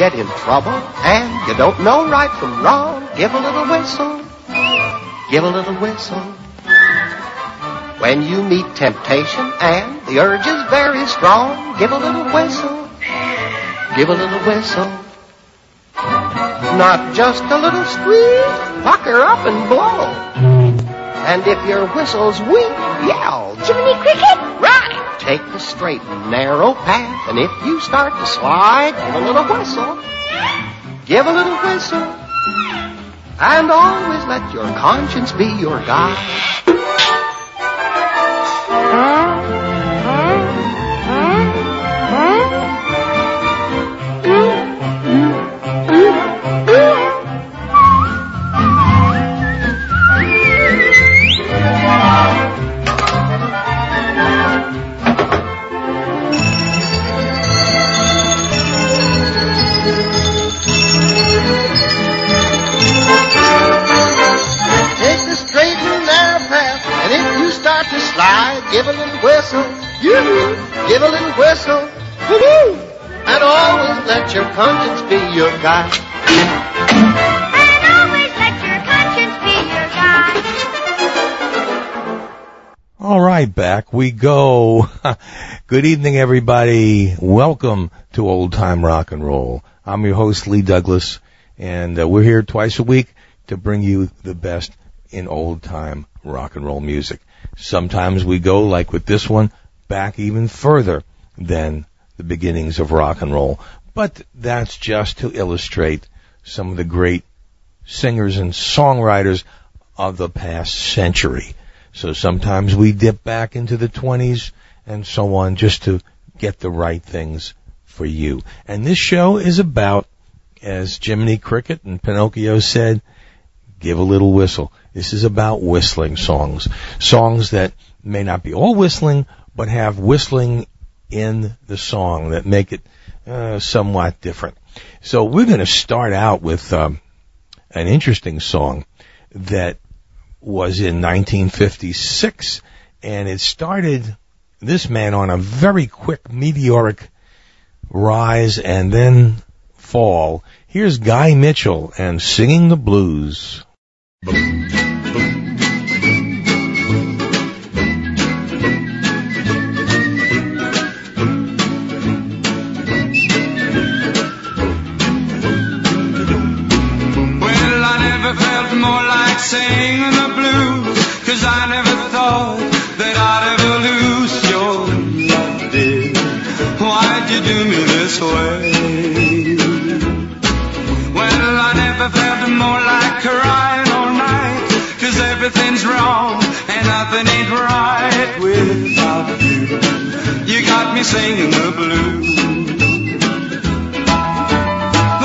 get in trouble and you don't know right from wrong, give a little whistle. Give a little whistle. When you meet temptation and the urge is very strong, give a little whistle. Give a little whistle. Not just a little squeak, pucker up and blow. And if your whistle's weak, yell. Jiminy Cricket? Right. Take the straight and narrow path, and if you start to slide, give a little whistle. Give a little whistle. And always let your conscience be your guide. Give a little whistle. You give a little whistle. Woo-hoo. And always let your conscience be your guide. And always let your conscience be your guide. All right, back we go. Good evening, everybody. Welcome to Old Time Rock and Roll. I'm your host, Lee Douglas, and uh, we're here twice a week to bring you the best in old time rock and roll music. Sometimes we go, like with this one, back even further than the beginnings of rock and roll. But that's just to illustrate some of the great singers and songwriters of the past century. So sometimes we dip back into the 20s and so on just to get the right things for you. And this show is about, as Jiminy Cricket and Pinocchio said, give a little whistle. This is about whistling songs. Songs that may not be all whistling, but have whistling in the song that make it uh, somewhat different. So we're going to start out with um, an interesting song that was in 1956, and it started this man on a very quick meteoric rise and then fall. Here's Guy Mitchell and singing the blues. Singing the blues, cause I never thought that I'd ever lose your love, dear. Why'd you do me this way? Well, I never felt more like crying all night, cause everything's wrong and nothing ain't right without you. You got me singing the blues.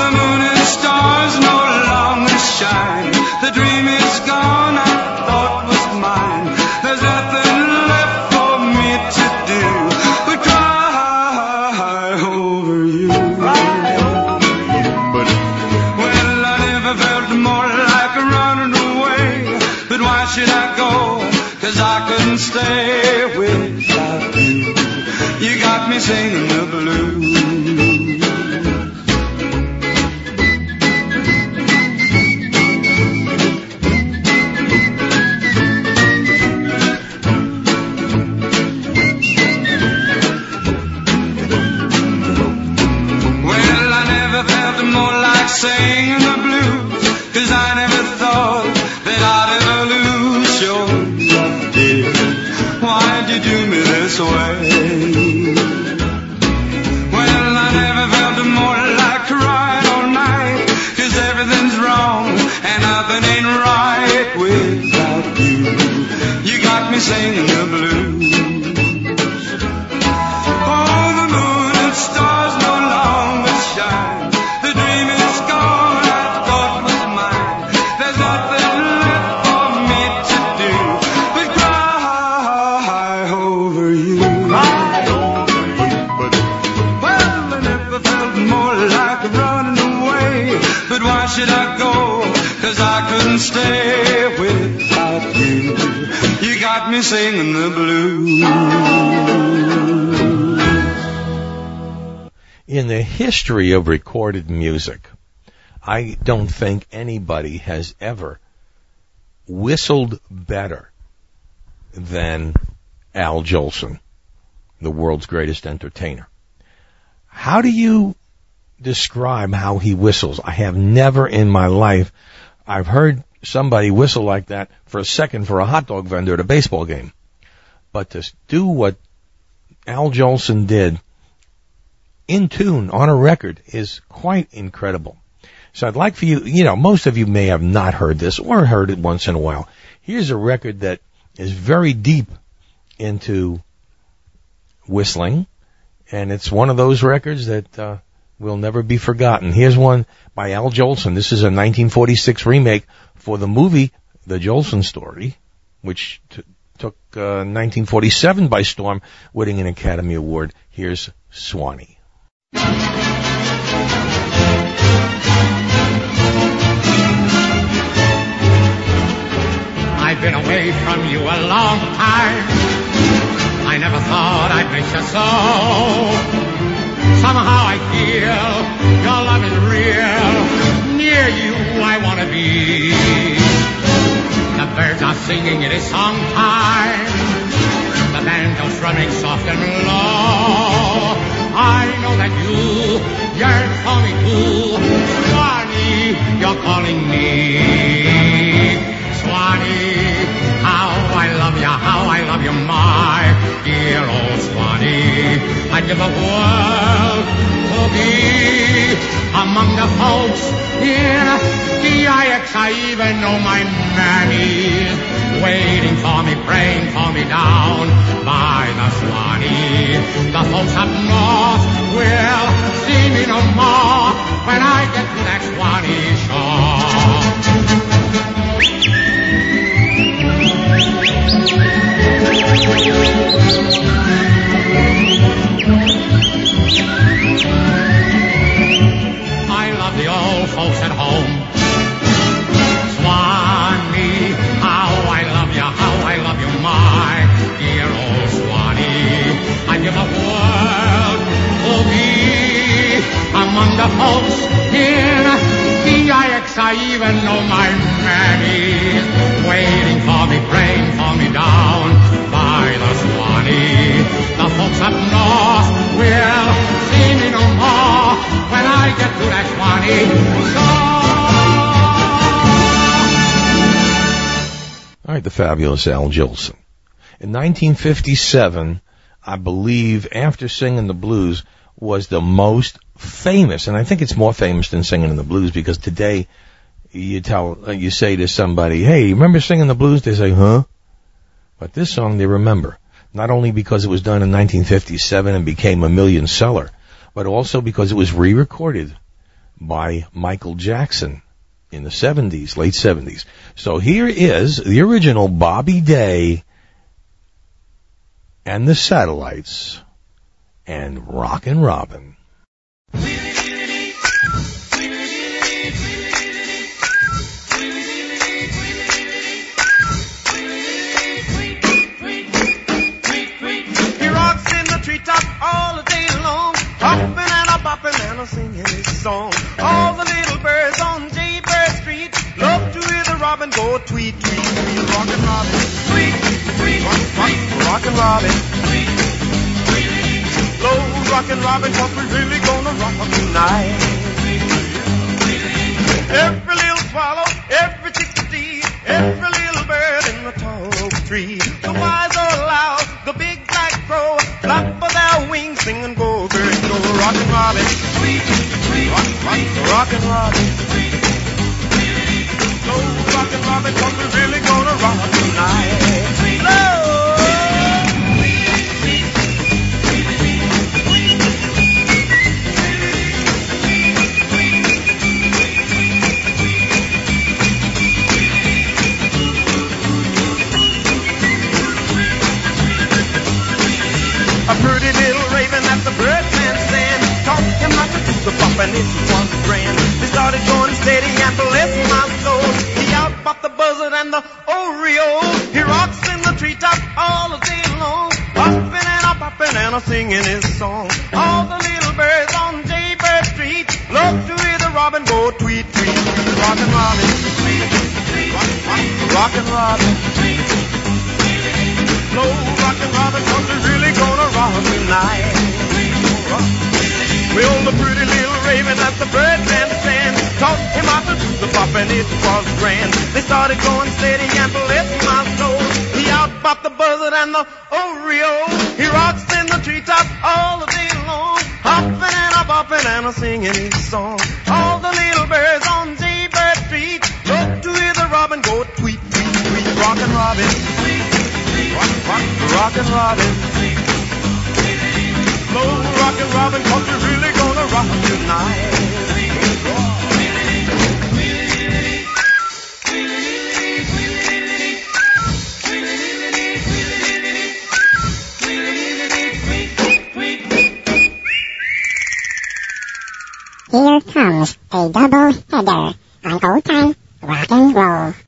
The moon and stars no longer shine. The dream is gone, I thought was mine. There's nothing left for me to do but cry over you. But, well, I never felt more like running away. But why should I go? Cause I couldn't stay without you. You got me singing the blues. In the history of recorded music, I don't think anybody has ever whistled better than Al Jolson, the world's greatest entertainer. How do you describe how he whistles? I have never in my life, I've heard somebody whistle like that for a second for a hot dog vendor at a baseball game. But to do what Al Jolson did in tune on a record is quite incredible. So I'd like for you, you know, most of you may have not heard this or heard it once in a while. Here's a record that is very deep into whistling, and it's one of those records that uh, will never be forgotten. Here's one by Al Jolson. This is a 1946 remake for the movie The Jolson Story, which t- took uh, 1947 by storm, winning an Academy Award. Here's Swanee. I've been away from you a long time. I never thought I'd miss you so. Somehow I feel your love is real. Near you I want to be. The birds are singing, it is song time. The banjo's running soft and low. I know that you yearn for me too. Swanee, you're calling me. Swanee, how I love you, how I love you, my dear old Swanee. I'd give the world to be among the folks in DIX. I even know my mammy waiting for me, praying for me down by the Swanee. The folks up north will see me no more when I get to that Swanee shore. I love the old folks at home. Swanee, among the folks in even my waiting for me, praying for me down by the Swanee. The folks up north will see me no more when I get to that Swanee shore. All right, the fabulous Al Jolson. In 1957, I believe, after singing the blues, was the most famous, and I think it's more famous than singing in the blues because today you tell, you say to somebody, "Hey, remember singing the blues?" They say, "Huh?" But this song they remember, not only because it was done in 1957 and became a million seller, but also because it was re-recorded by Michael Jackson in the 70s, late 70s. So here is the original Bobby Day and the Satellites and Rockin' Robin. The day long, hopping and and robin tweet, tweet, tweet, robin, tweet, tweet, rock, rock, rockin' robin, tweet, tweet, slow rockin' robin, 'cause we're really gonna rock 'em tonight. Every little swallow, every chickadee, every little bird in the tall oak tree. The wise or loud, the big black crow, flap of their wings, sing and go, bird, go, rockin' robin, rock, rock, rockin' robin, slow rockin' robin, 'cause we really gonna rock tonight. Slow. A pretty little raven at the birdman stand taught him how to the bump and it was grand. They started going steady and bless my soul. He outbought the buzzard and the oriole. He rocks in the treetop all day long, hopping and a popping and a singing his song. All the little birds on Jaybird Street Love to hear the robin go tweet, tweet, tweet. Rockin' Robin. Rock, rock, rockin' Robin. Slow rockin' Robin, cause we're really gonna rock tonight. Rock. Well, the pretty little raven at the birdman stand taught him how to the pop and it was grand. They started going steady and bless my soul. He outpopped the buzzard and the Oreo. He rocks in the treetop all the day long, hopping and a bopping and a singing his song. All the little birds on Jaybird Street love to hear the robin go tweet, tweet, tweet. Rockin' Robin, rock, rock, and Robin. Slow and Robin, cause you're really gonna rock tonight. Here comes a double header on old time rock and roll.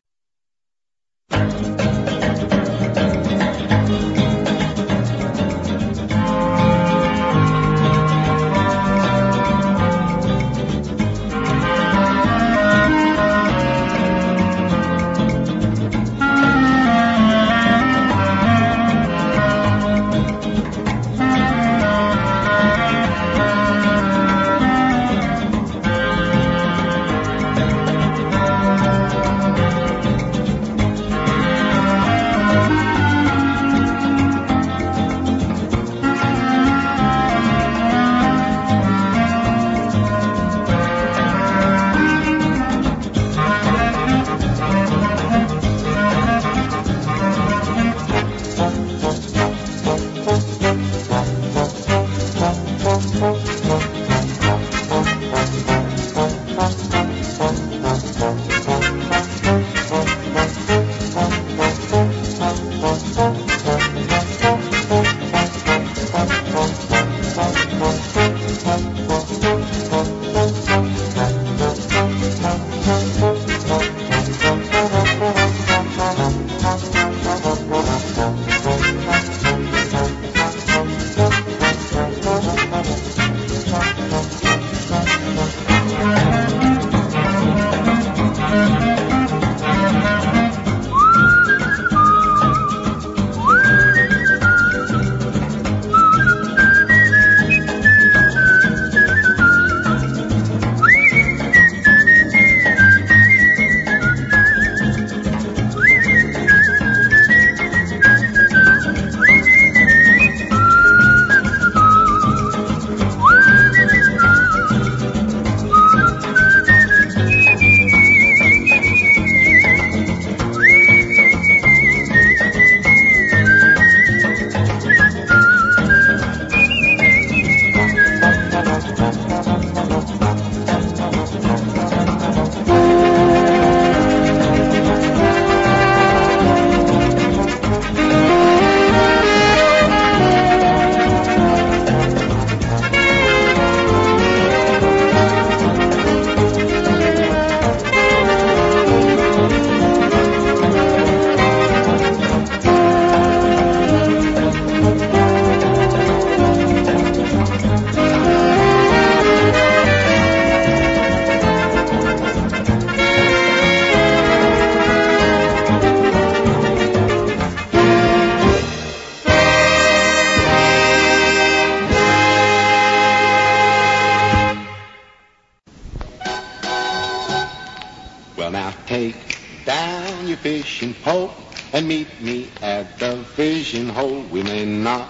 We may not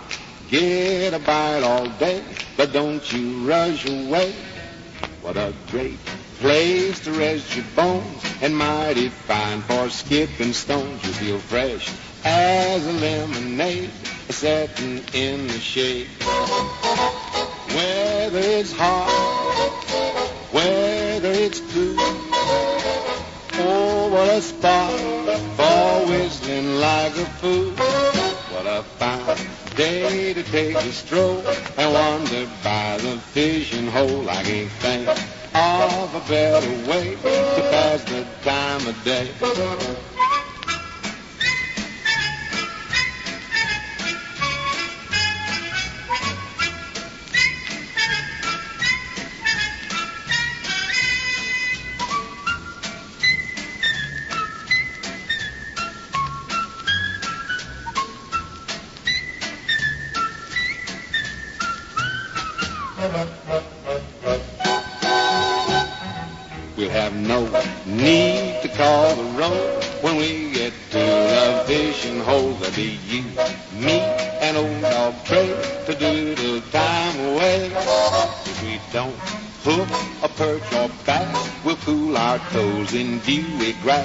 get a bite all day, but don't you rush away. What a great place to rest your bones and mighty fine for skipping stones. You feel fresh as a lemonade setting in the shade. Whether it's hot, whether it's cool. Oh, what a spot for whistling like a fool. Take a stroll and wander by the vision hole. I can't think of a better way to pass the time of day.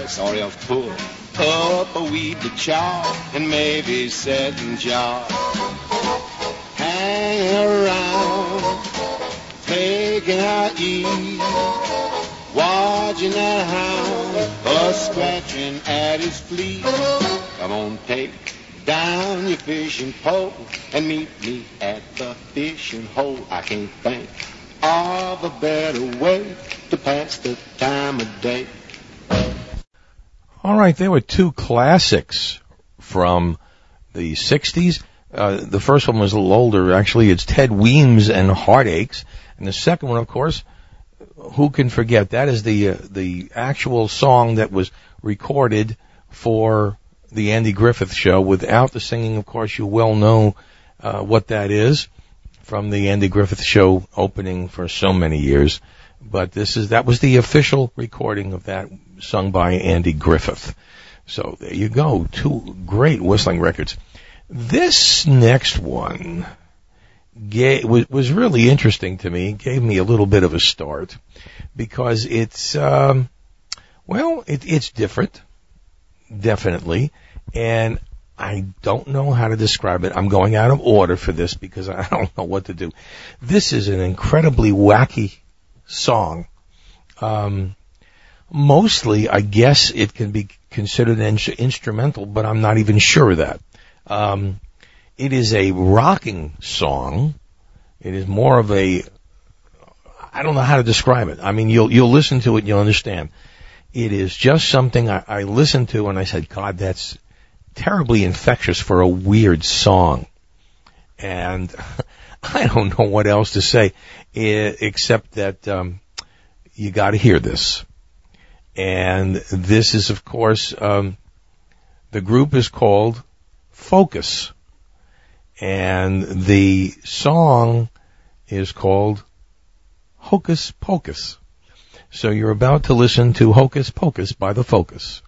Grass or else pull up a weed to chaw and maybe set and jaw. Right, there were two classics from the 60s. Uh, the first one was a little older. Actually, it's Ted Weems and Heartaches. And the second one, of course, who can forget? That is the uh, the actual song that was recorded for the Andy Griffith Show. Without the singing, of course, you well know uh, what that is from the Andy Griffith Show opening for so many years. But this is that was the official recording of that sung by Andy Griffith. So there you go, two great whistling records. This next one gave, was, really interesting to me. Gave me a little bit of a start because it's um, well, it, it's different, definitely, and I don't know how to describe it. I'm going out of order for this because I don't know what to do. This is an incredibly wacky song. Um, mostly, I guess it can be considered in- instrumental, but I'm not even sure of that. Um, it is a rocking song. It is more of a, I don't know how to describe it. I mean, you'll, you'll listen to it and you'll understand. It is just something I, I listened to and I said, God, that's terribly infectious for a weird song. And I don't know what else to say except that, um, you gotta hear this. And this is, of course, um, the group is called Focus. And the song is called Hocus Pocus. So you're about to listen to Hocus Pocus by the Focus.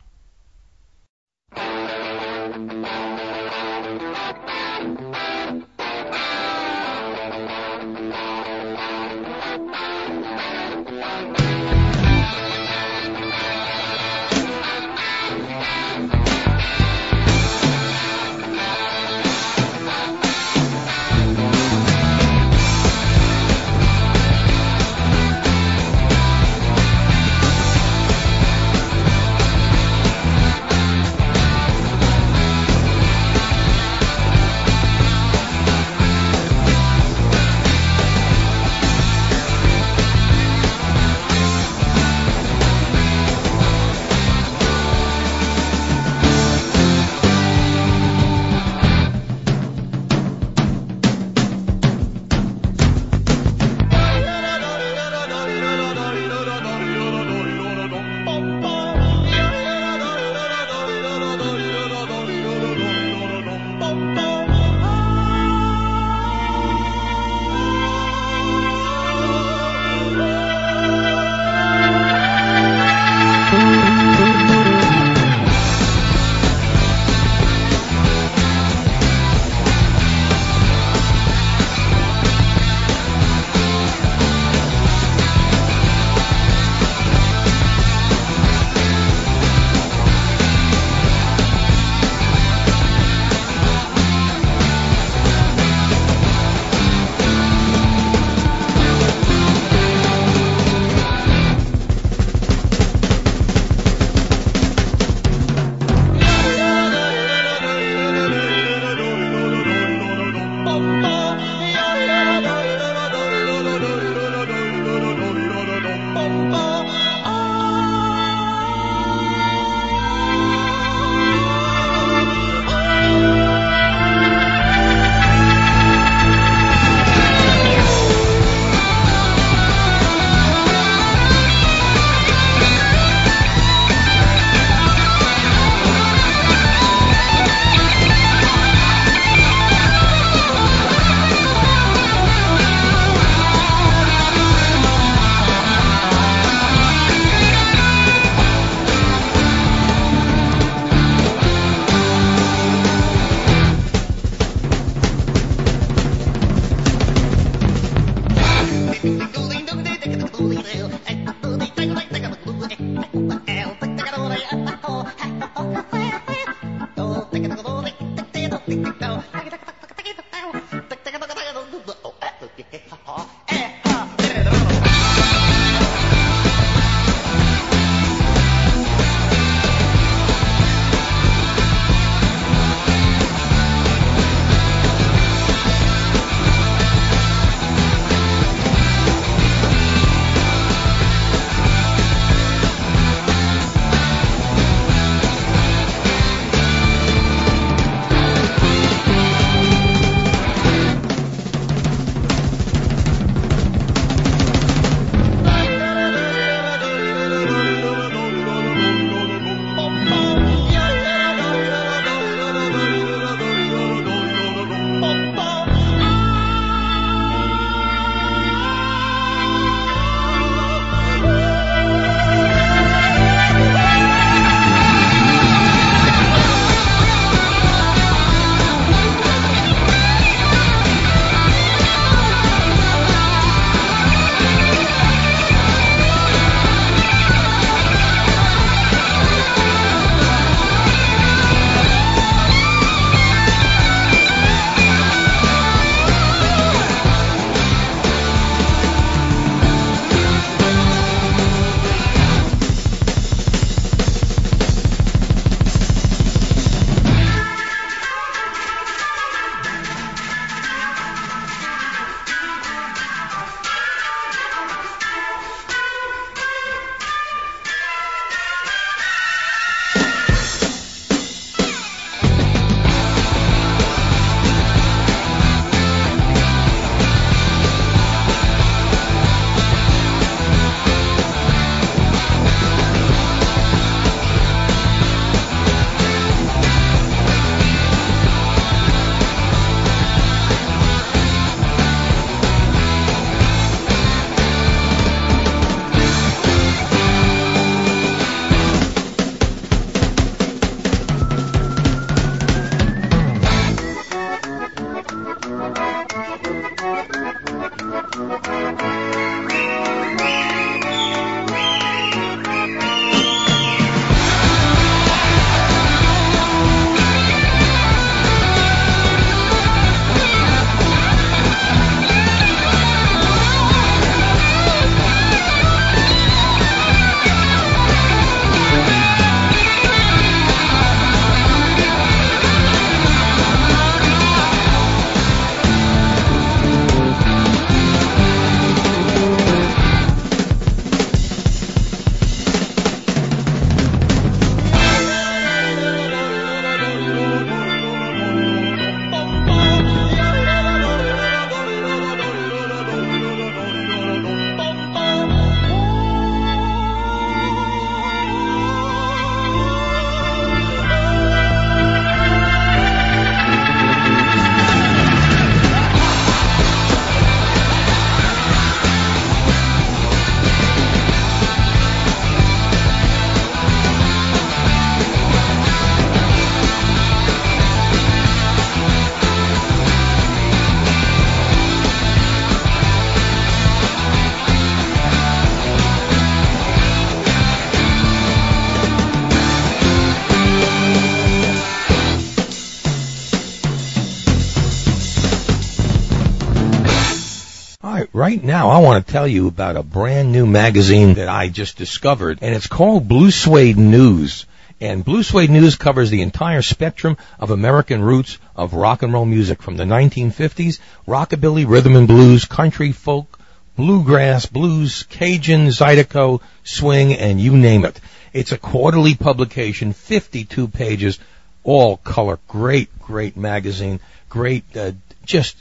Now, I want to tell you about a brand new magazine that I just discovered, and it's called Blue Suede News. And Blue Suede News covers the entire spectrum of American roots of rock and roll music from the 1950s, rockabilly, rhythm and blues, country, folk, bluegrass, blues, Cajun, Zydeco, swing, and you name it. It's a quarterly publication, 52 pages, all color. Great, great magazine. Great, uh, just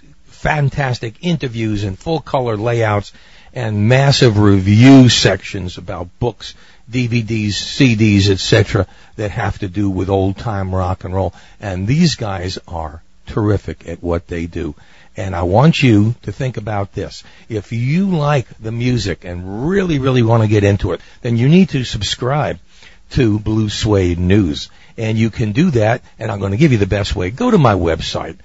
fantastic interviews and full color layouts and massive review sections about books, DVDs, CDs, etc. that have to do with old time rock and roll. And these guys are terrific at what they do. And I want you to think about this. If you like the music and really, really want to get into it, then you need to subscribe to Blue Suede News. And you can do that, and I'm going to give you the best way. Go to my website,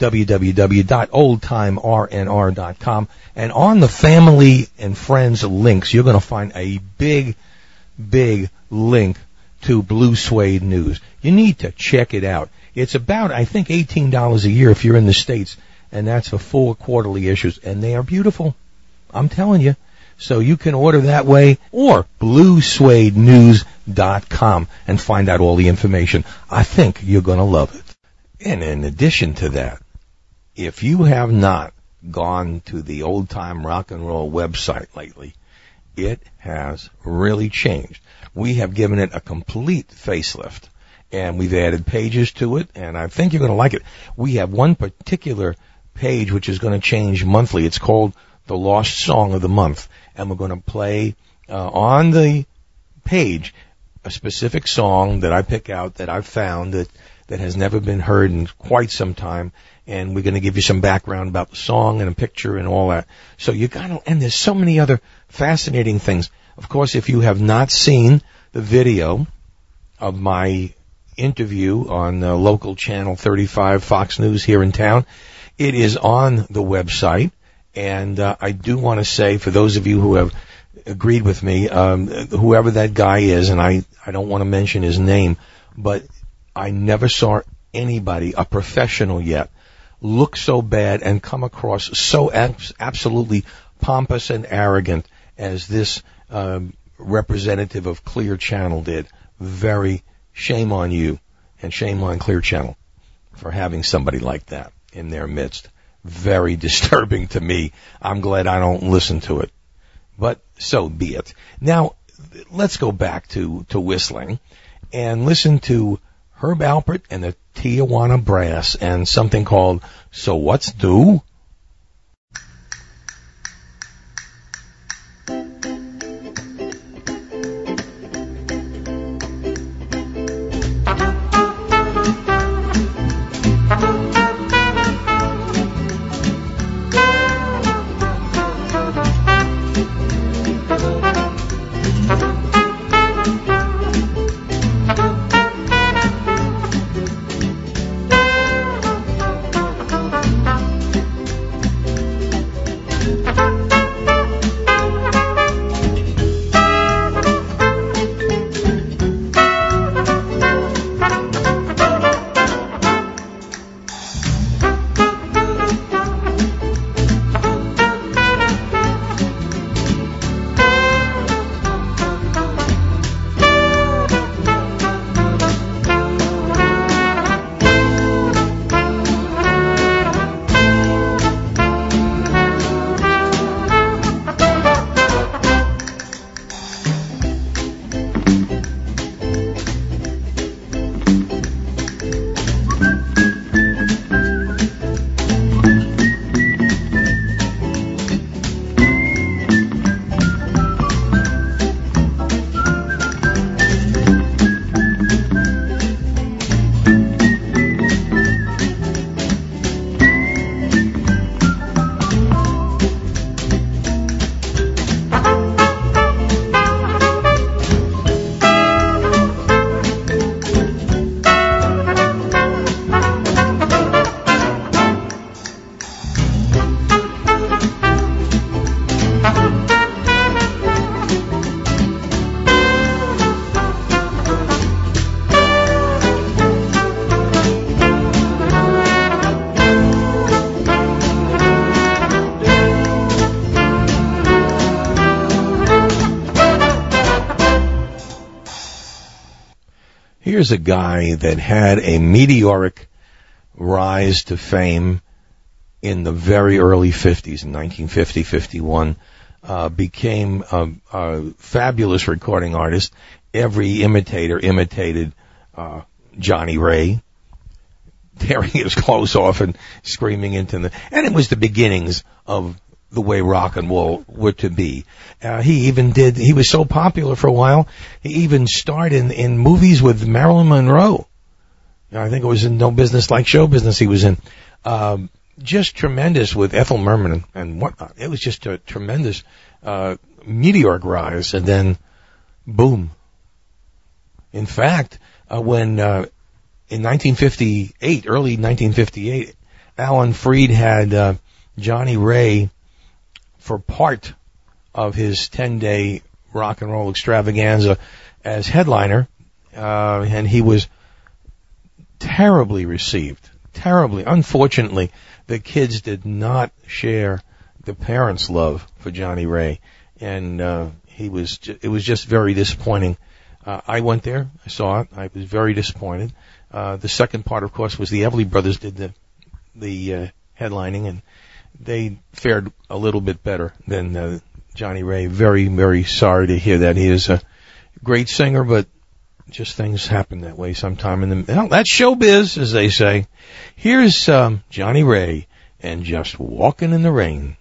www.oldtimernr.com, and on the family and friends links, you're going to find a big, big link to Blue Suede News. You need to check it out. It's about, I think, $18 a year if you're in the States, and that's for four quarterly issues, and they are beautiful. I'm telling you. So you can order that way or bluesuedenews.com and find out all the information. I think you're going to love it. And in addition to that, if you have not gone to the old time rock and roll website lately, it has really changed. We have given it a complete facelift and we've added pages to it and I think you're going to like it. We have one particular page which is going to change monthly. It's called the Lost Song of the Month and we're going to play uh, on the page a specific song that I pick out that I've found that that has never been heard in quite some time and we're going to give you some background about the song and a picture and all that. So you got to and there's so many other fascinating things. Of course, if you have not seen the video of my interview on uh, local channel 35 Fox News here in town, it is on the website and uh, I do want to say, for those of you who have agreed with me, um, whoever that guy is, and I, I don't want to mention his name, but I never saw anybody, a professional yet, look so bad and come across so abs- absolutely pompous and arrogant as this um, representative of Clear Channel did. Very shame on you and shame on Clear Channel for having somebody like that in their midst very disturbing to me. I'm glad I don't listen to it. But so be it. Now, let's go back to, to whistling and listen to Herb Alpert and the Tijuana Brass and something called So What's New? A guy that had a meteoric rise to fame in the very early 50s, in 1950, 51, uh, became a, a fabulous recording artist. Every imitator imitated uh, Johnnie Ray, tearing his clothes off and screaming into the, and it was the beginnings of the way rock and roll were to be. Uh, he even did, he was so popular for a while, he even starred in, in movies with Marilyn Monroe. I think it was in No Business Like Show Business he was in. Um, just tremendous with Ethel Merman and, whatnot. It was just a tremendous, uh, meteoric rise and then boom. In fact, uh, when, uh, in 1958, early 1958, Alan Freed had, uh, Johnnie Ray for part of his 10 day rock and roll extravaganza as headliner, uh, and he was terribly received. Terribly. Unfortunately, the kids did not share the parents' love for Johnnie Ray, and uh, he was. Ju- it was just very disappointing. Uh, I went there. I saw it. I was very disappointed. Uh, the second part, of course, was the Everly Brothers did the the uh, headlining, and they fared a little bit better than uh, Johnnie Ray. Very, very sorry to hear that. He is a great singer, but just things happen that way sometime in the, well, that's showbiz, as they say. Here's, um, Johnnie Ray and just walking in the rain.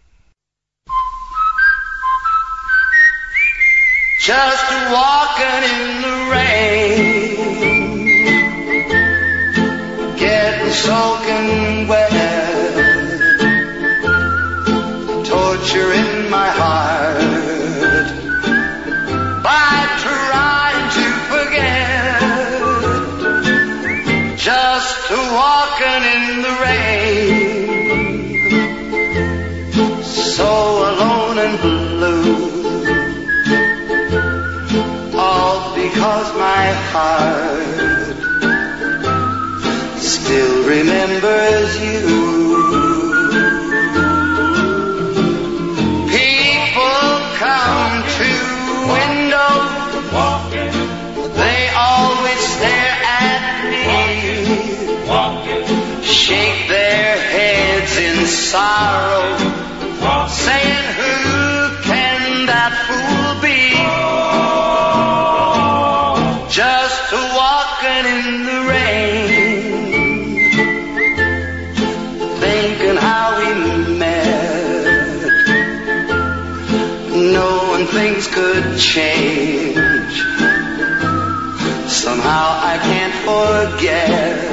Just walking in the rain, getting soaking wet, because my heart still remembers you. People come to window, they always stare at me, shake their heads in sorrow, saying, Somehow I can't forget.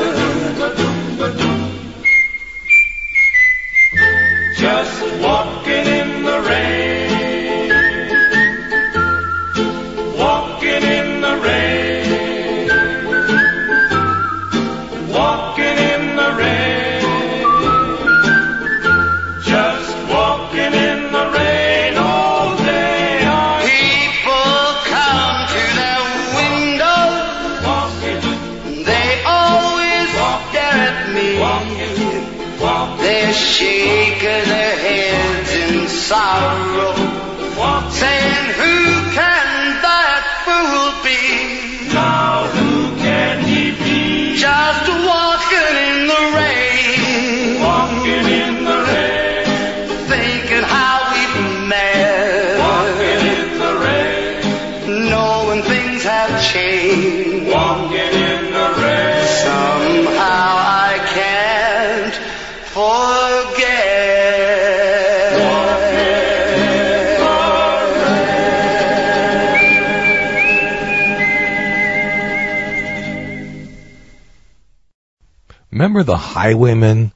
Remember the Highwaymen?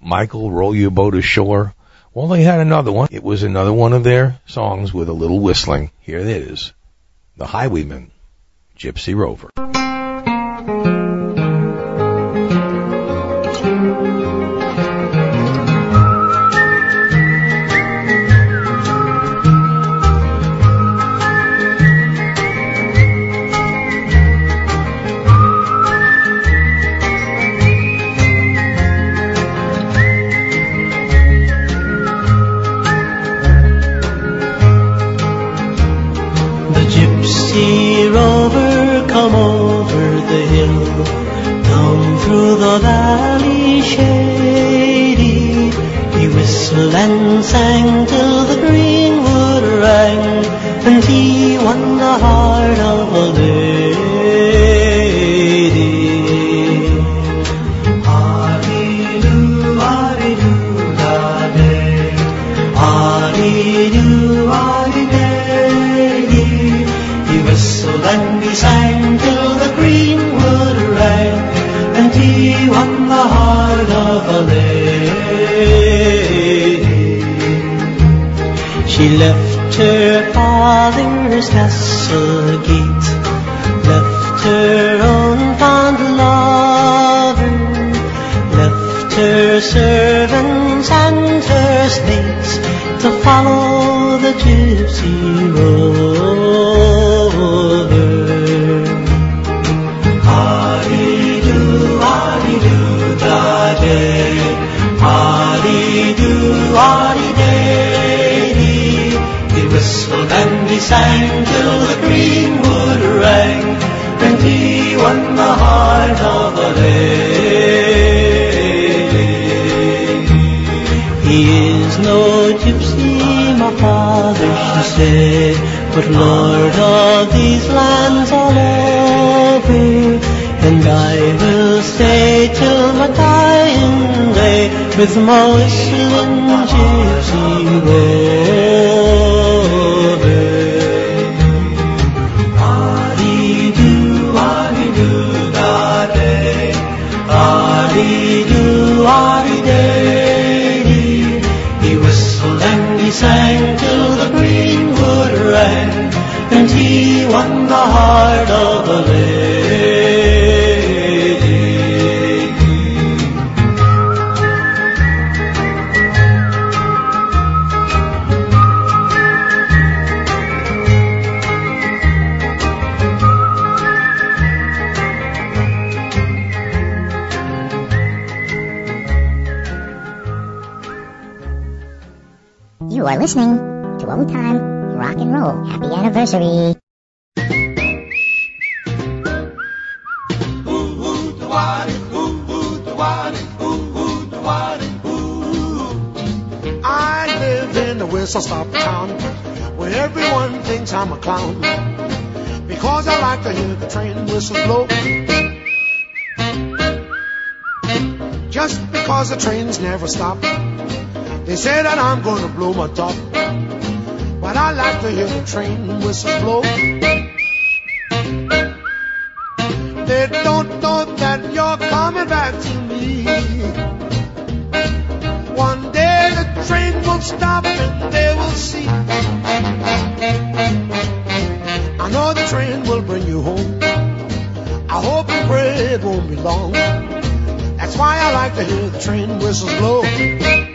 Michael, roll your boat ashore. Well, they had another one. It was another one of their songs with a little whistling. Here it is. The Highwaymen, Gypsy Rover. A her father's castle gate, left her own fond lover, left her servants and her slaves to follow the gypsy rover. Hallelujah, hallelujah, day. Hallelujah, hallelujah. Whistled and he sang till the greenwood rang, and he won the heart of a lady. He is no gypsy, my father, she said, but lord of these lands all over. And I will stay till my dying day with my whistling gypsy rover. You are listening to Old Time Rock and Roll. Happy anniversary. Never stop, they say that I'm gonna blow my top. But I like to hear the train whistle blow. They don't know that you're coming back to me. One day the train will stop and they will see. I know the train will bring you home. I hope and pray it won't be long. Why I like to hear the train whistles blow.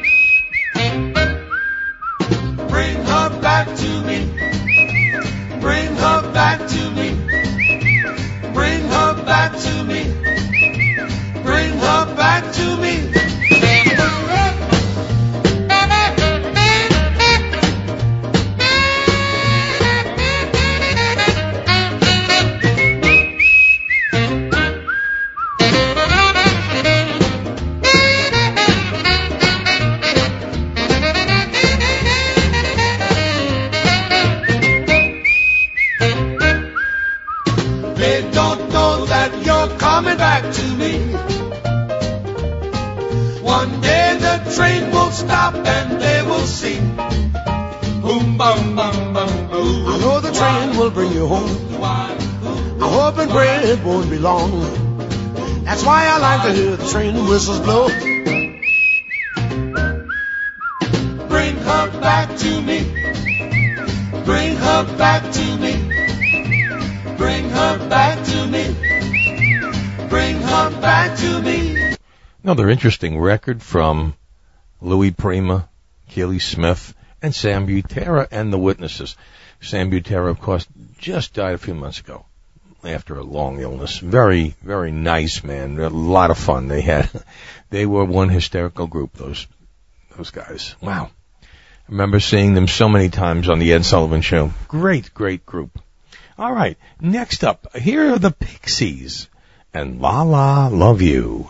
It won't be long. That's why I like to hear the train whistles blow. Bring her back to me. Bring her back to me. Bring her back to me. Bring her back to me. Another interesting record from Louis Prima, Keely Smith, and Sam Butera and the Witnesses. Sam Butera, of course, just died a few months ago after a long illness. Very, very nice man. A lot of fun they had. They were one hysterical group, those, those guys. Wow. I remember seeing them so many times on the Ed Sullivan Show. Great, great group. All right. Next up, here are the Pixies and La La Love You.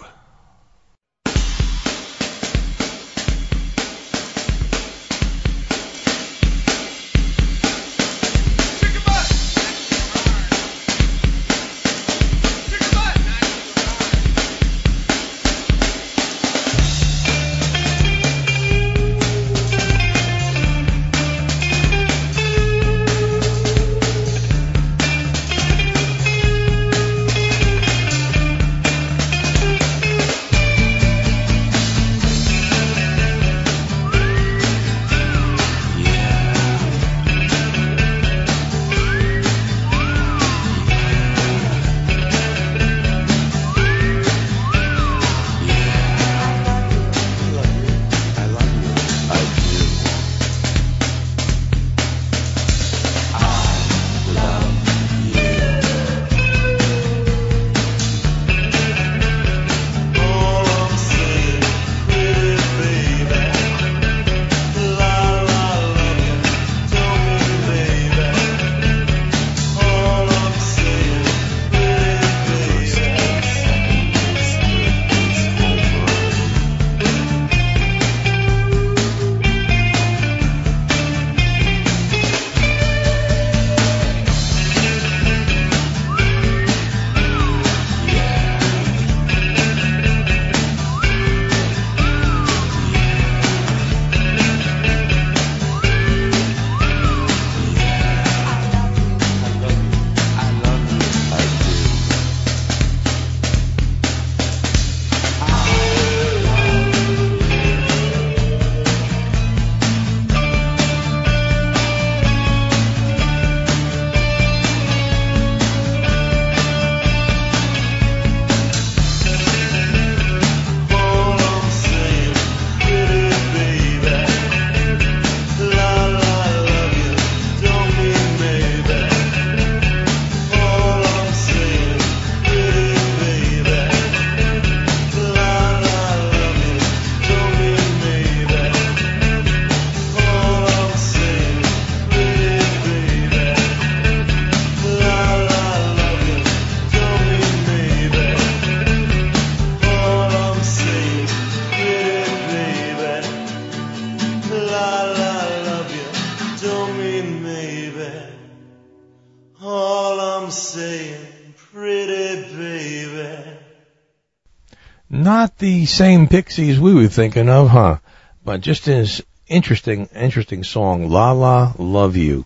The same Pixies we were thinking of, huh? But just as interesting, interesting song, La La Love You.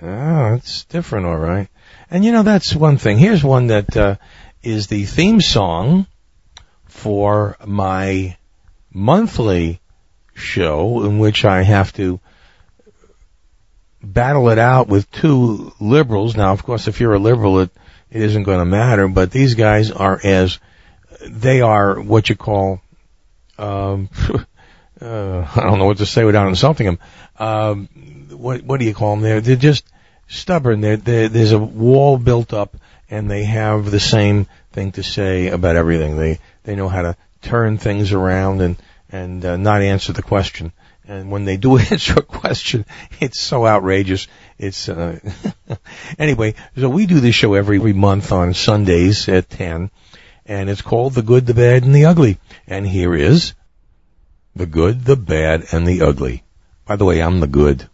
Ah, it's different, all right. And you know, that's one thing. Here's one that uh, is the theme song for my monthly show in which I have to battle it out with two liberals. Now, of course, if you're a liberal, it, it isn't going to matter, but these guys are as, they are what you call, um, uh, I don't know what to say without insulting them. Um, what, what do you call them? They're, they're just stubborn. They're, they're, there's a wall built up and they have the same thing to say about everything. They, they know how to turn things around and, and uh, not answer the question. And when they do answer a question, it's so outrageous. It's uh, anyway. So we do this show every, every month on Sundays at ten, and it's called "The Good, the Bad, and the Ugly." And here is the good, the bad, and the ugly. By the way, I'm the good.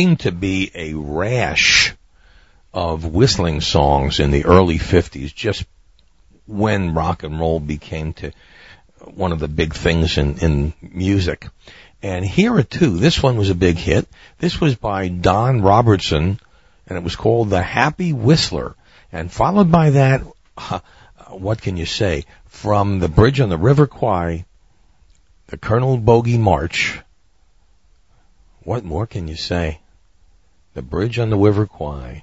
Seemed to be a rash of whistling songs in the early 50s, just when rock and roll became to one of the big things in, in music. And here are two. This one was a big hit. This was by Don Robertson, and it was called The Happy Whistler. And followed by that, uh, what can you say? From The Bridge on the River Kwai, The Colonel Bogey March, what more can you say? The Bridge on the River Kwai.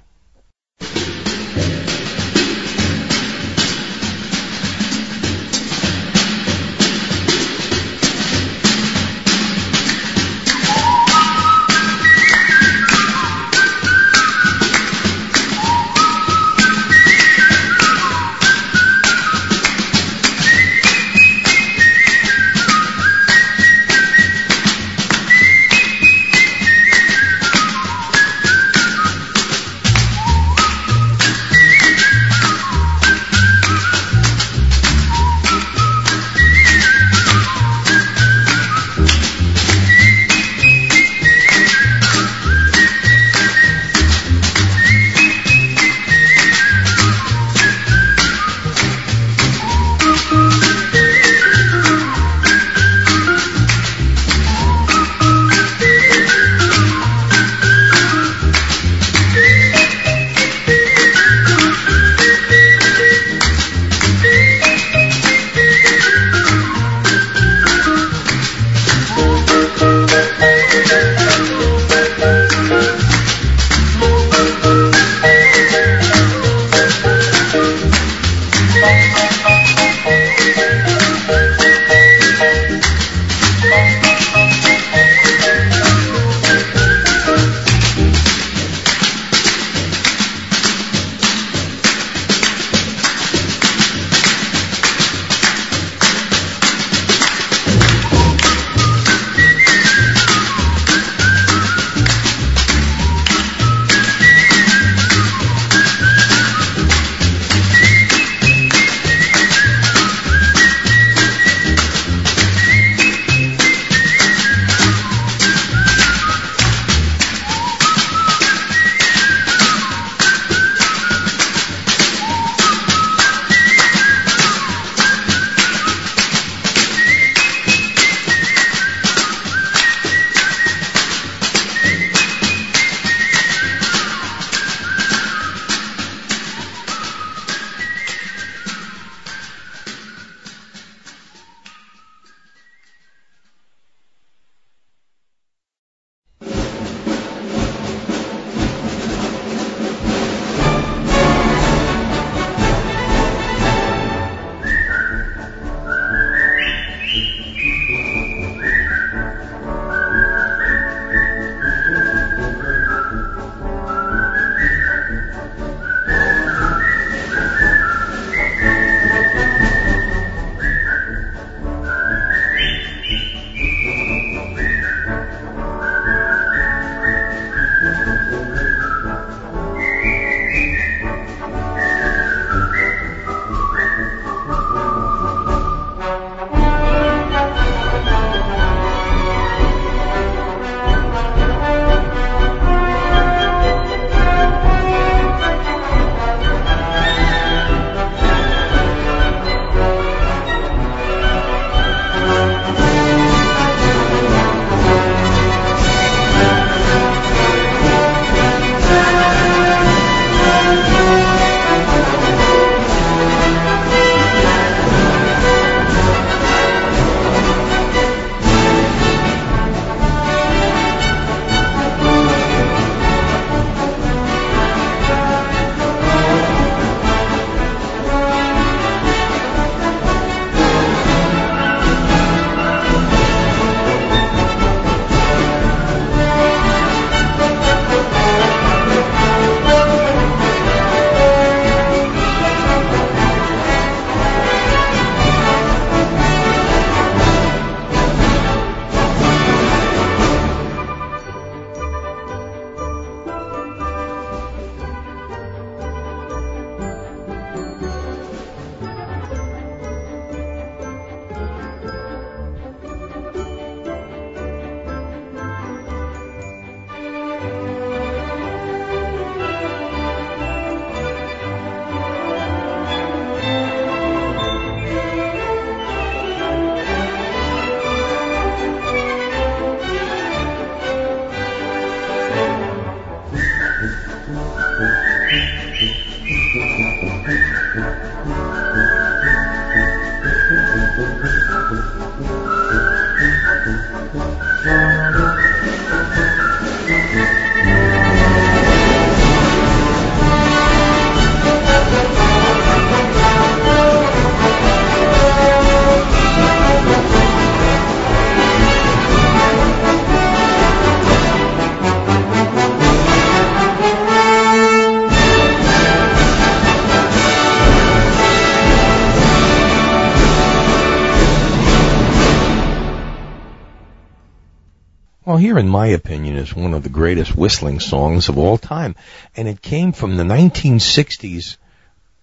One of the greatest whistling songs of all time. And it came from the 1960s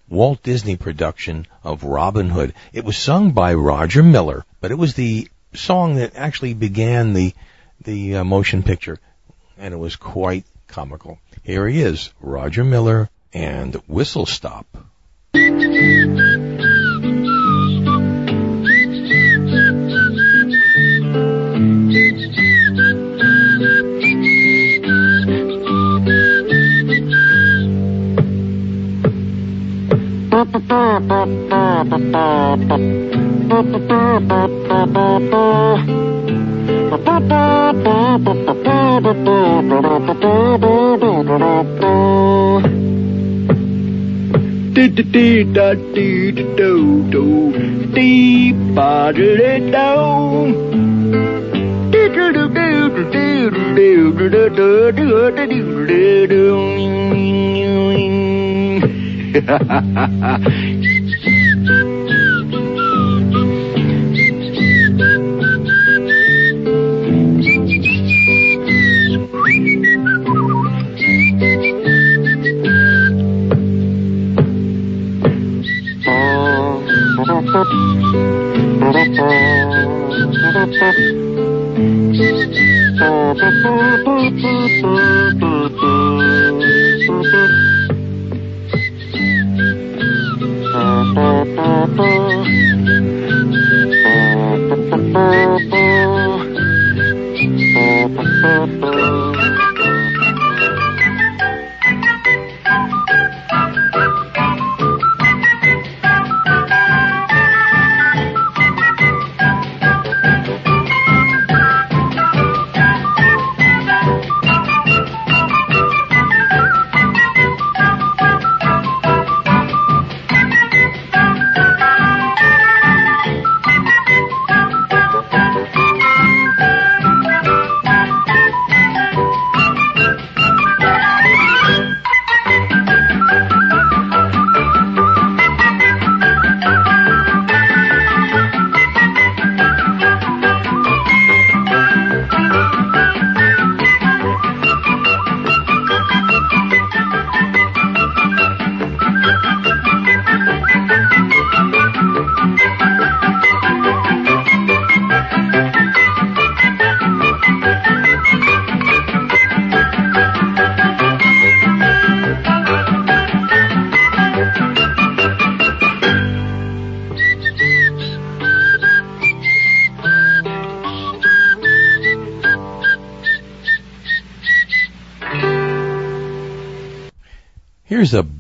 Walt Disney production of Robin Hood. It was sung by Roger Miller, but it was the song that actually began the, the uh, motion picture. And it was quite comical. Here he is, Roger Miller and Whistle Stop. dee da dee do do dee ba dee do dee do do do do do do do do do do do Here's a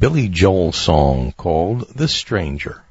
Billy Joel song called The Stranger.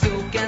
Silk, and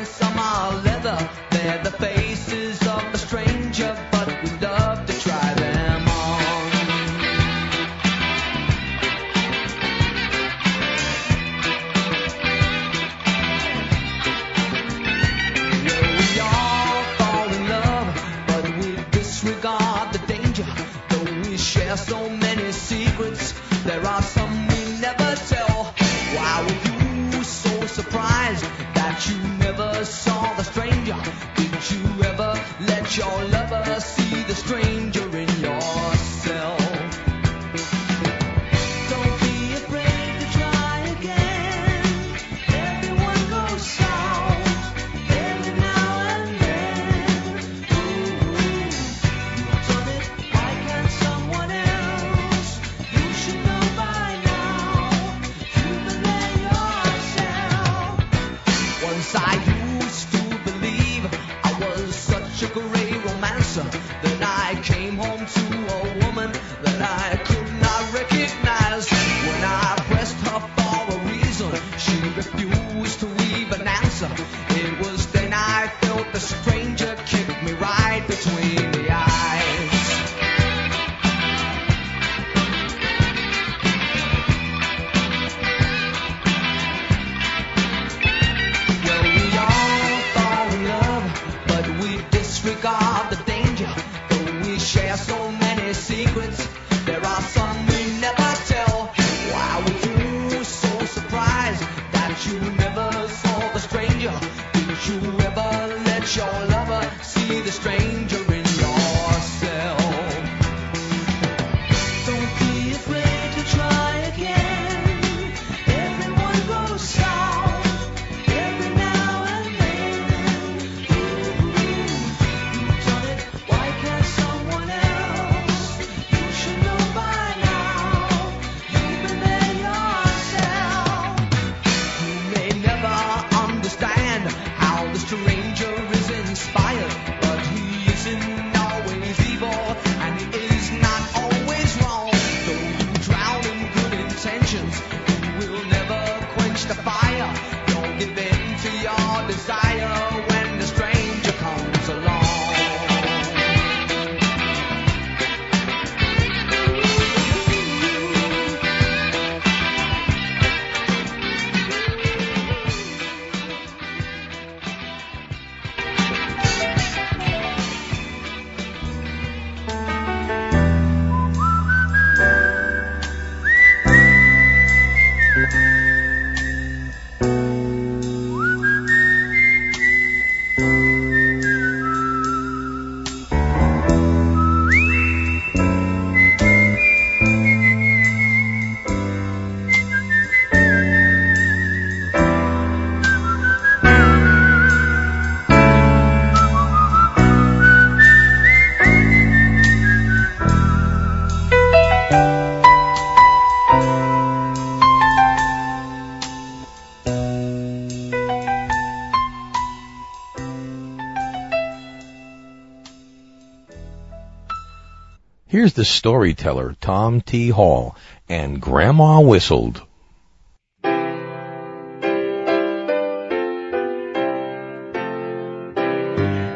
Here's the storyteller, Tom T. Hall, and Grandma Whistled.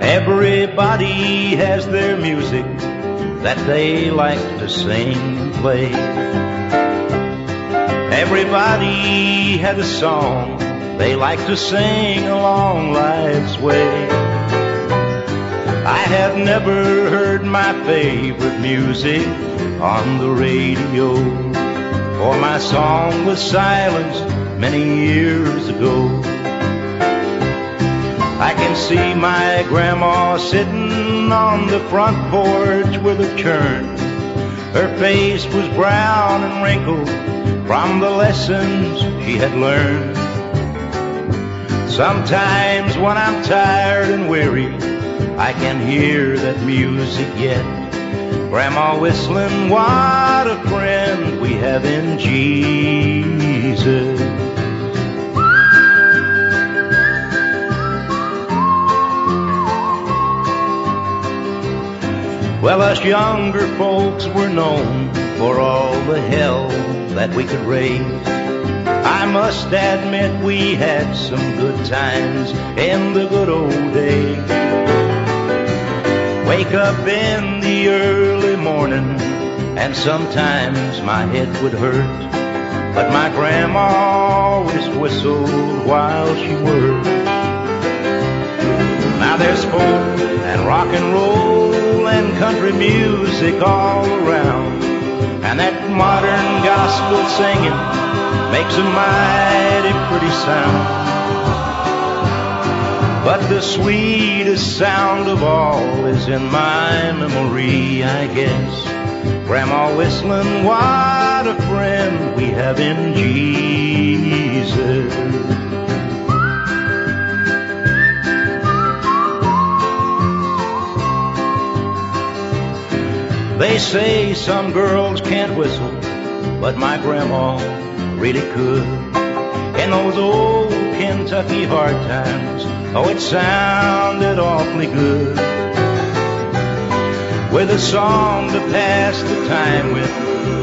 Everybody has their music that they like to sing and play. Everybody has a song they like to sing along life's way. I have never heard my favorite music on the radio, for my song was silenced many years ago. I can see my grandma sitting on the front porch with a churn. Her face was brown and wrinkled from the lessons she had learned. Sometimes when I'm tired and weary, I can hear that music yet. Grandma whistling, what a friend we have in Jesus. Well, us younger folks were known for all the hell that we could raise. I must admit we had some good times in the good old days. Wake up in the early morning and sometimes my head would hurt. But my grandma always whistled while she worked. Now there's folk and rock and roll and country music all around. And that modern gospel singing makes a mighty pretty sound. But the sweetest sound of all is in my memory, I guess. Grandma whistling, what a friend we have in Jesus. They say some girls can't whistle, but my grandma really could. In those old Kentucky hard times. Oh, it sounded awfully good. With a song to pass the time with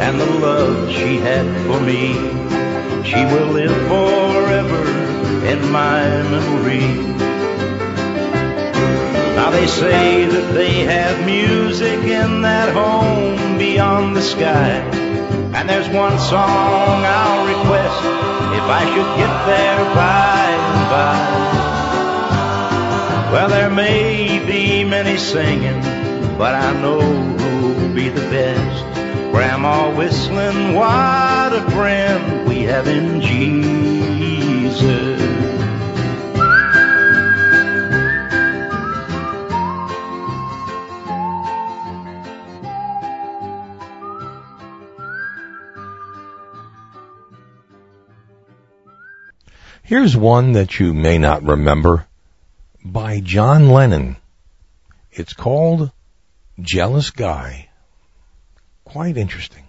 and the love she had for me. She will live forever in my memory. Now they say that they have music in that home beyond the sky. And there's one song I'll request if I should get there by and by. Well, there may be many singing, but I know who'll be the best. Grandma whistling, what a friend we have in Jesus. Here's one that you may not remember by John Lennon. It's called Jealous Guy. Quite interesting.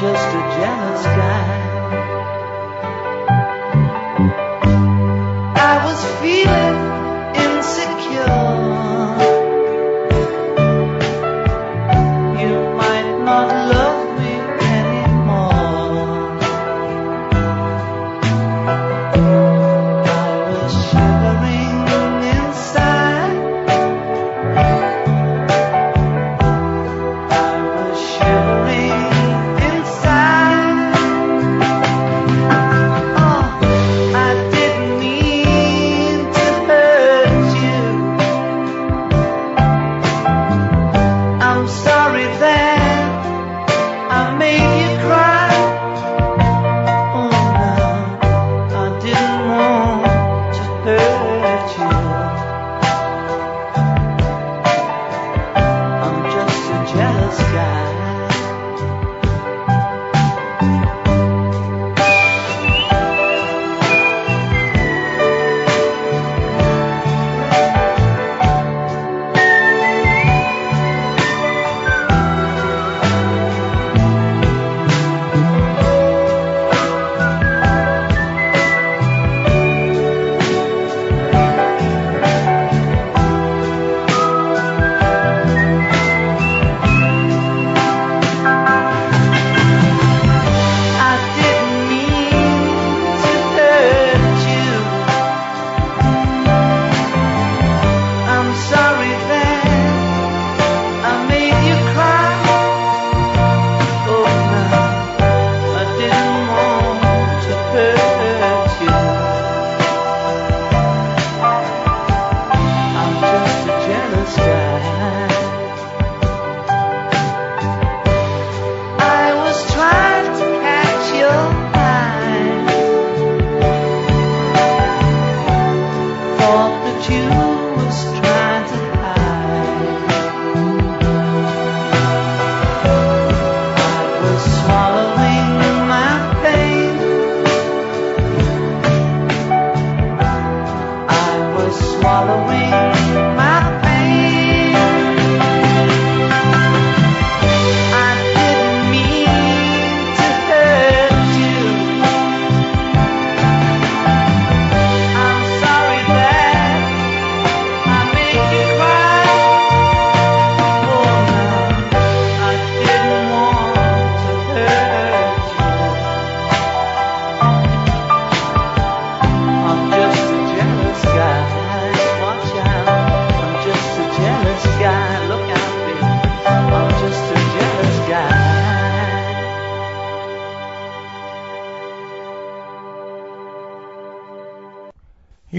Just a jealous guy.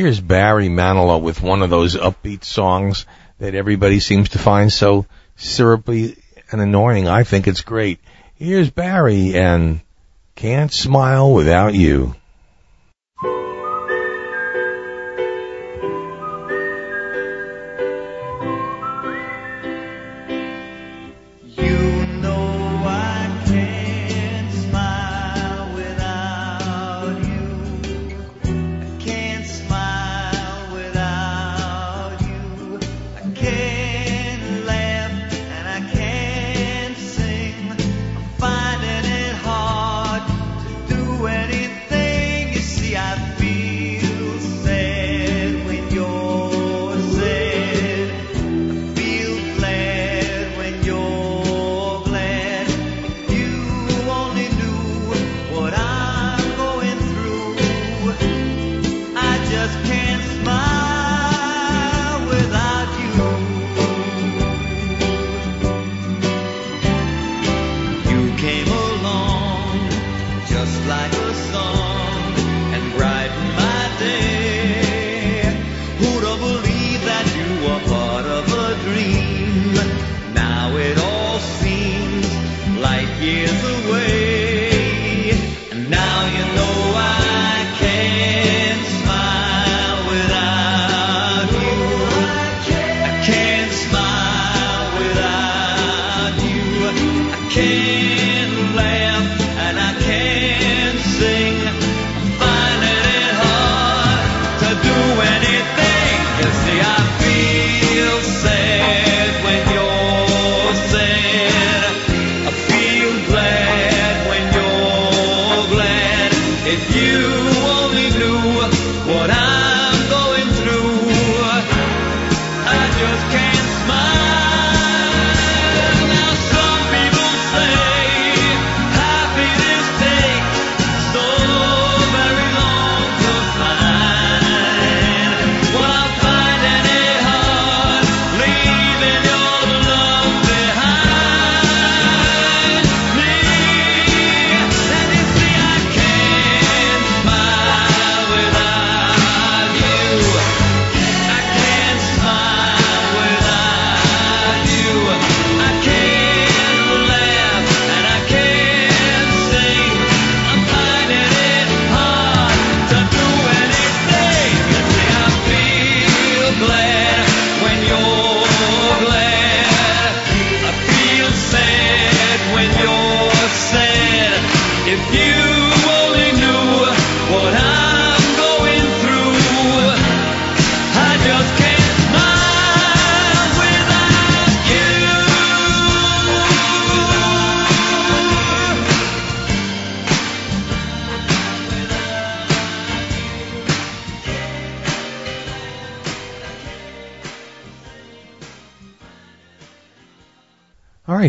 here's Barry Manilow with one of those upbeat songs that everybody seems to find so syrupy and annoying. I think it's great. Here's Barry and Can't Smile Without You.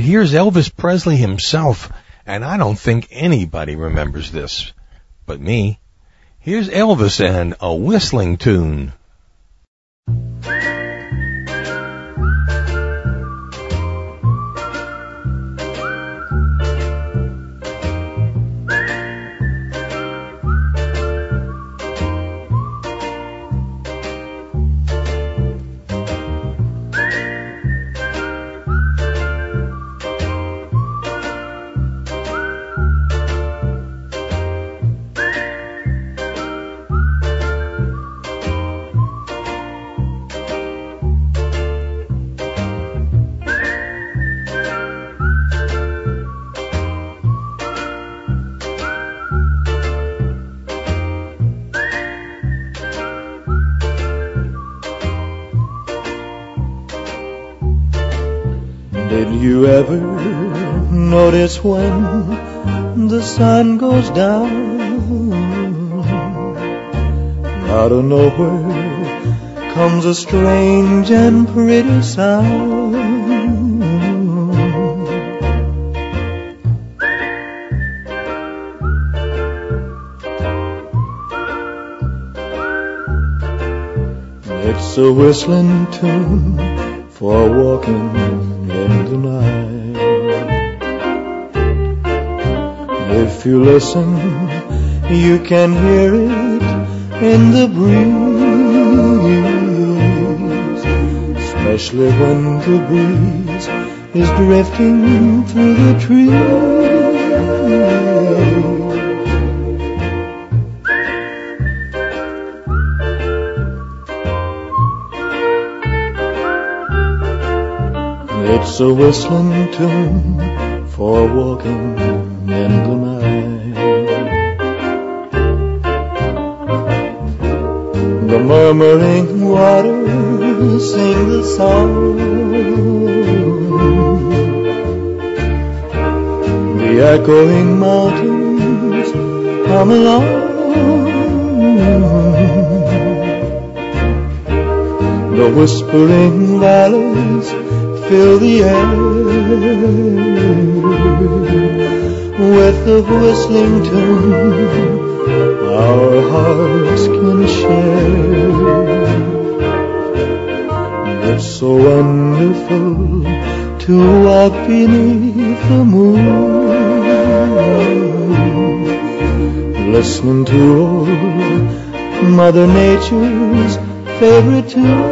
here's Elvis Presley himself, and I don't think anybody remembers this but me. Here's Elvis and a whistling tune. when the sun goes down. Out of nowhere comes a strange and pretty sound. It's a whistling tune for walking in the night. If you listen, you can hear it in the breeze, especially when the breeze is drifting through the trees. It's a whistling tune for walking the murmuring waters sing the song. The echoing mountains come along. The whispering valleys fill the air with the whistling tune our hearts can share. It's so wonderful to walk beneath the moon, listening to old Mother Nature's favorite tune.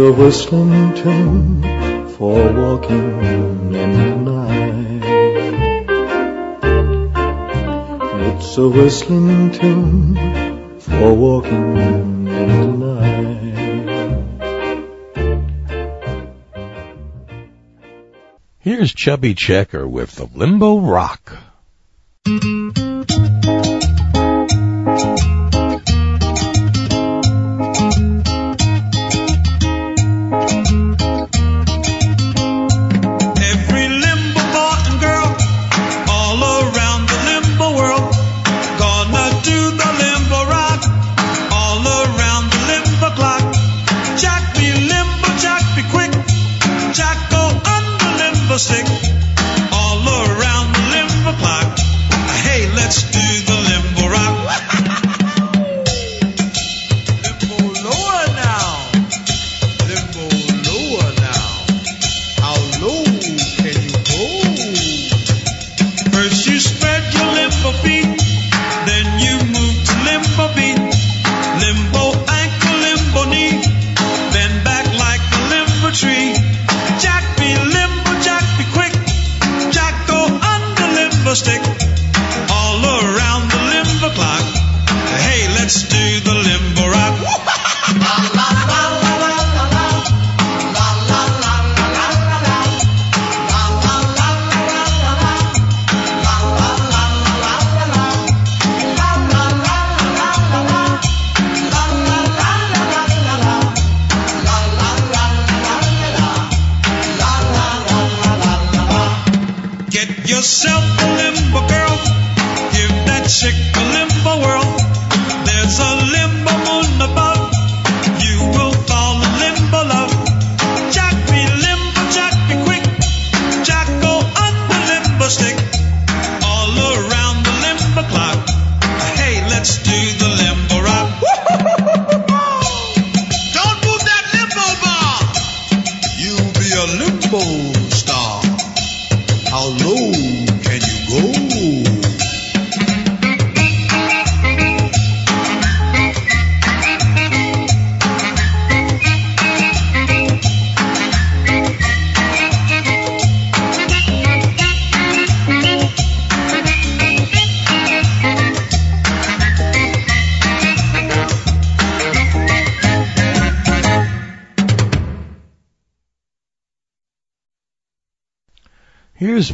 A whistling tune for walking in the night. It's a whistling tune for walking in the night. Here's Chubby Checker with the Limbo Rock.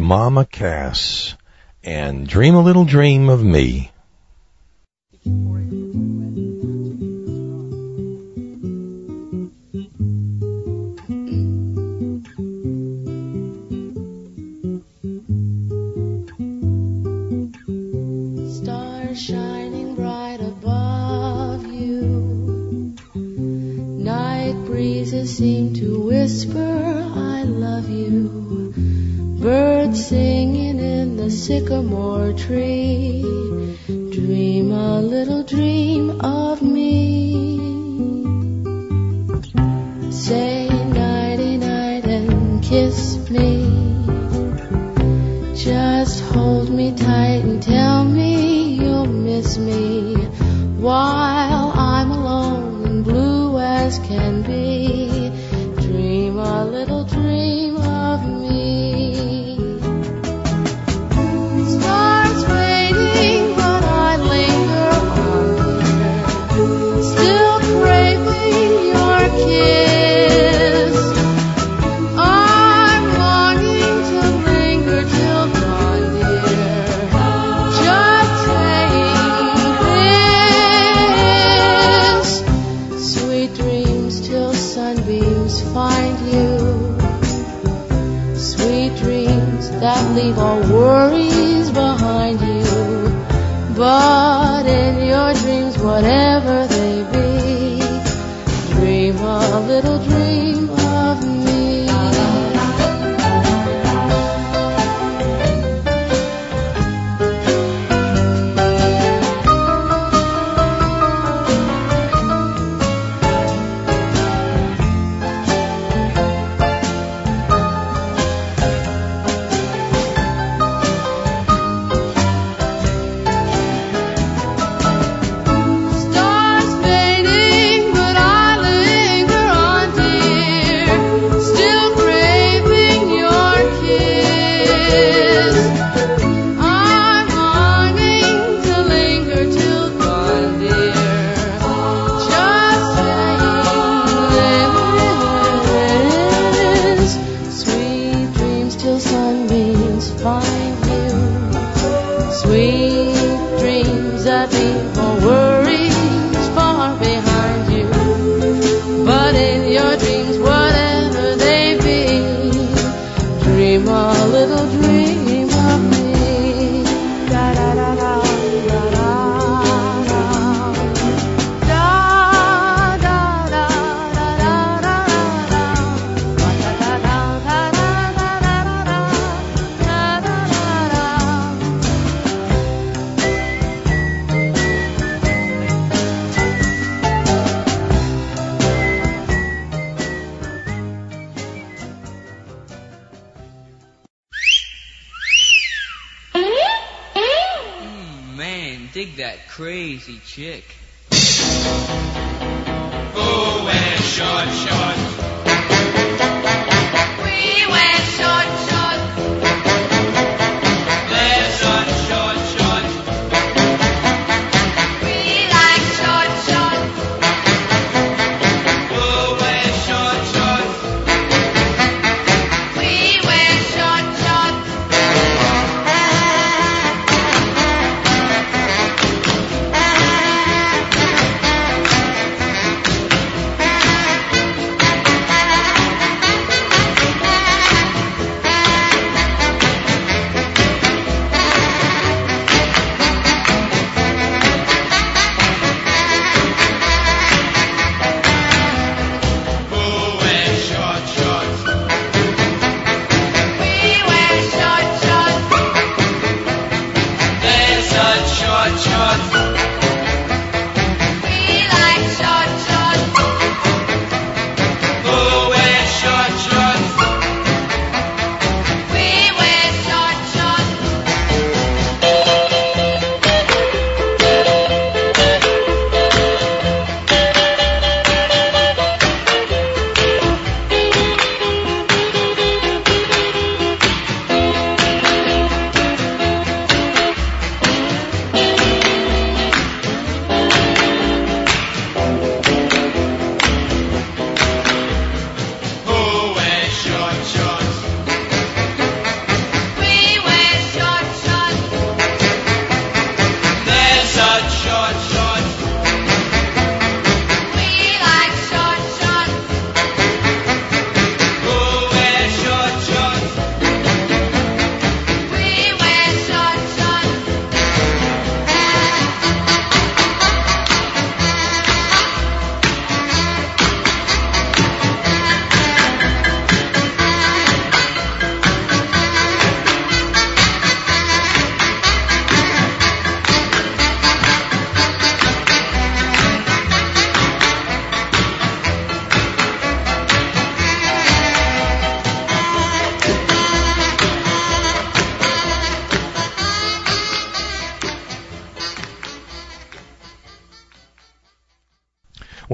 Mama Cass and Dream a Little Dream of Me. find you. Sweet dreams that leave all worries behind you. But in your dreams, whatever they be, dream a little dream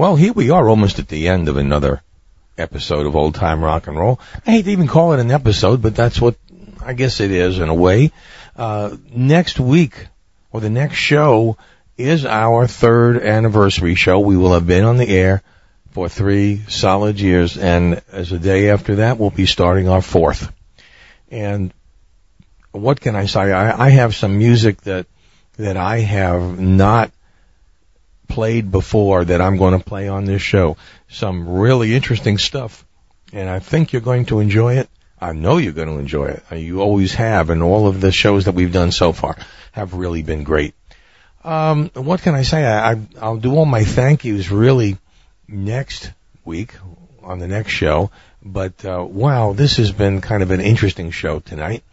Well, here we are almost at the end of another episode of Old Time Rock and Roll. I hate to even call it an episode, but that's what I guess it is in a way. Uh, next week or the next show is our third anniversary show. We will have been on the air for three solid years and as a day after that we'll be starting our fourth. And what can I say? I, I have some music that, that I have not played before that I'm going to play on this show. Some really interesting stuff. And I think you're going to enjoy it. I know you're going to enjoy it. Uh, You always have, and all of the shows that we've done so far have really been great. Um, what can I say? I, I, I'll do all my thank yous really next week on the next show. But uh, wow, this has been kind of an interesting show tonight.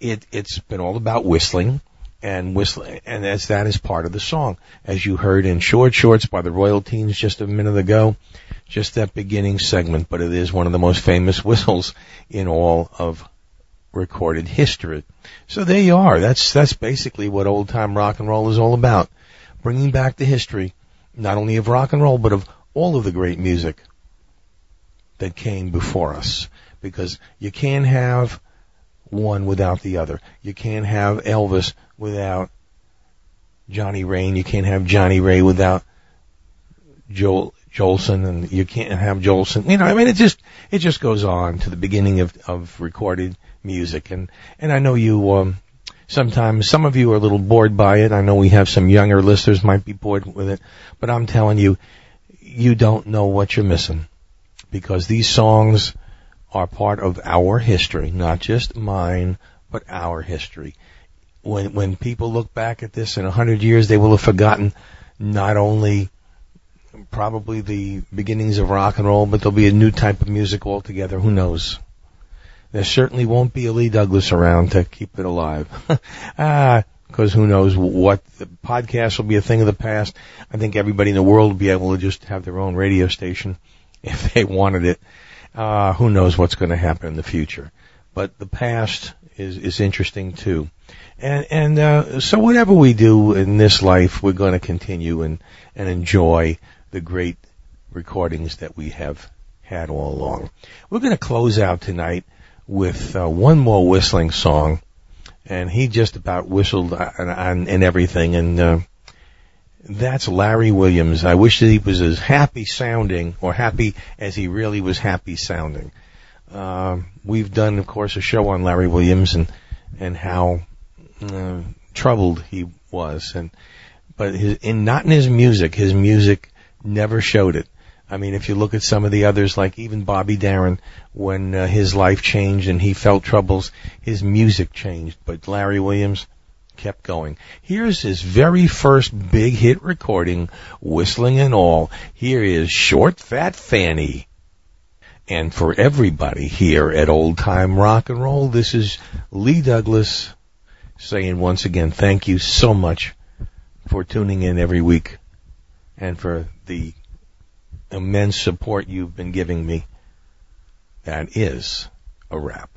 It it's been all about whistling and whistling, and as that is part of the song, as you heard in "Short Shorts" by the Royal Teens just a minute ago. Just that beginning segment, but it is one of the most famous whistles in all of recorded history. So there you are. That's that's basically what old time rock and roll is all about. Bringing back the history, not only of rock and roll, but of all of the great music that came before us. Because you can't have one without the other. You can't have Elvis without Johnnie Ray. You can't have Johnnie Ray without Joel Jolson, and you can't have Jolson. You know, I mean, it just it just goes on to the beginning of of recorded music, and and I know you. um Sometimes some of you are a little bored by it. I know we have some younger listeners might be bored with it, but I'm telling you, you don't know what you're missing because these songs are part of our history, not just mine, but our history. When when people look back at this in a hundred years, they will have forgotten not only probably the beginnings of rock and roll, but there'll be a new type of music altogether. Who knows? There certainly won't be a Lee Douglas around to keep it alive. ah, because who knows what the podcast will be a thing of the past. I think everybody in the world will be able to just have their own radio station if they wanted it. Uh, who knows what's going to happen in the future. But the past is, is interesting too. And, and, uh, so whatever we do in this life, we're going to continue and, and enjoy the great recordings that we have had all along. We're going to close out tonight with uh, one more whistling song, and he just about whistled on, on, and everything, and uh, that's Larry Williams. I wish that he was as happy sounding, or happy as he really was happy sounding. Uh, we've done, of course, a show on Larry Williams and and how uh, troubled he was, and but his, in not in his music, his music never showed it. I mean, if you look at some of the others, like even Bobby Darin, when uh, his life changed and he felt troubles, his music changed. But Larry Williams kept going. Here's his very first big hit recording, whistling and all. Here is Short Fat Fanny. And for everybody here at Old Time Rock and Roll, this is Lee Douglas saying once again, thank you so much for tuning in every week and for the immense support you've been giving me. That is a wrap.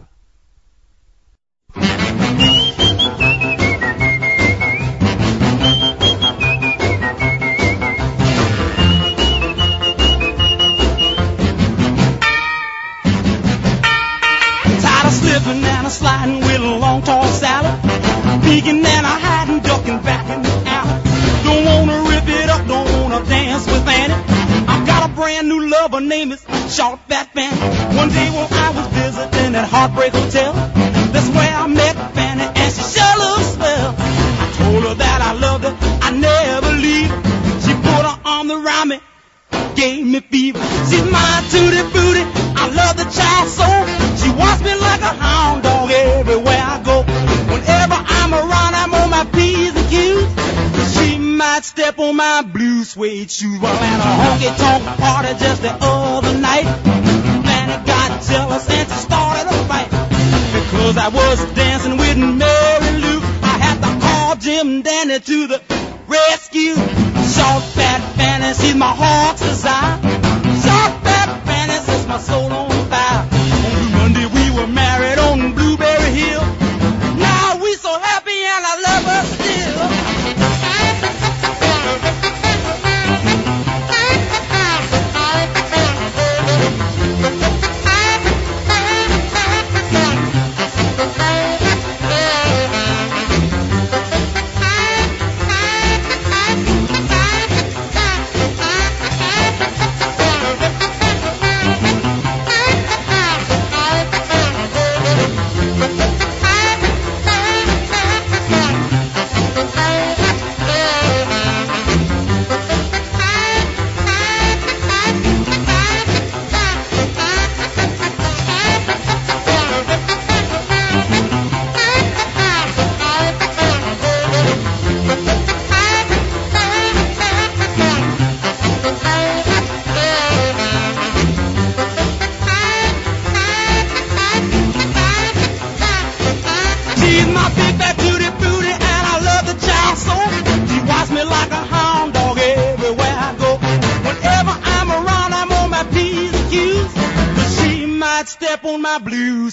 Peeking and a hiding, ducking back in the alley. Don't wanna rip it up, don't wanna dance with Annie. I've got a brand new lover, name is Short Fat Fanny. One day when I was visiting at Heartbreak Hotel, that's where I met Fanny and she sure looks swell. I told her that I loved her, I never leave. She put her arm around me, gave me fever. She's my tutti frutti, I love the child so. She wants me like a hound dog everywhere I go. Might step on my blue suede shoes while at a honky tonk party just the other night. Fanny got jealous and she started a fight. Because I was dancing with Mary Lou, I had to call Jim Dandy to the rescue. Short fat Fanny, she's my heart's desire. Short fat Fanny sets my soul. On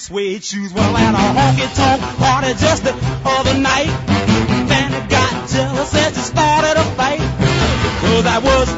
suede shoes. Well, at a honky tonk party just the other night, Fanny got jealous and she started a fight. Cause I was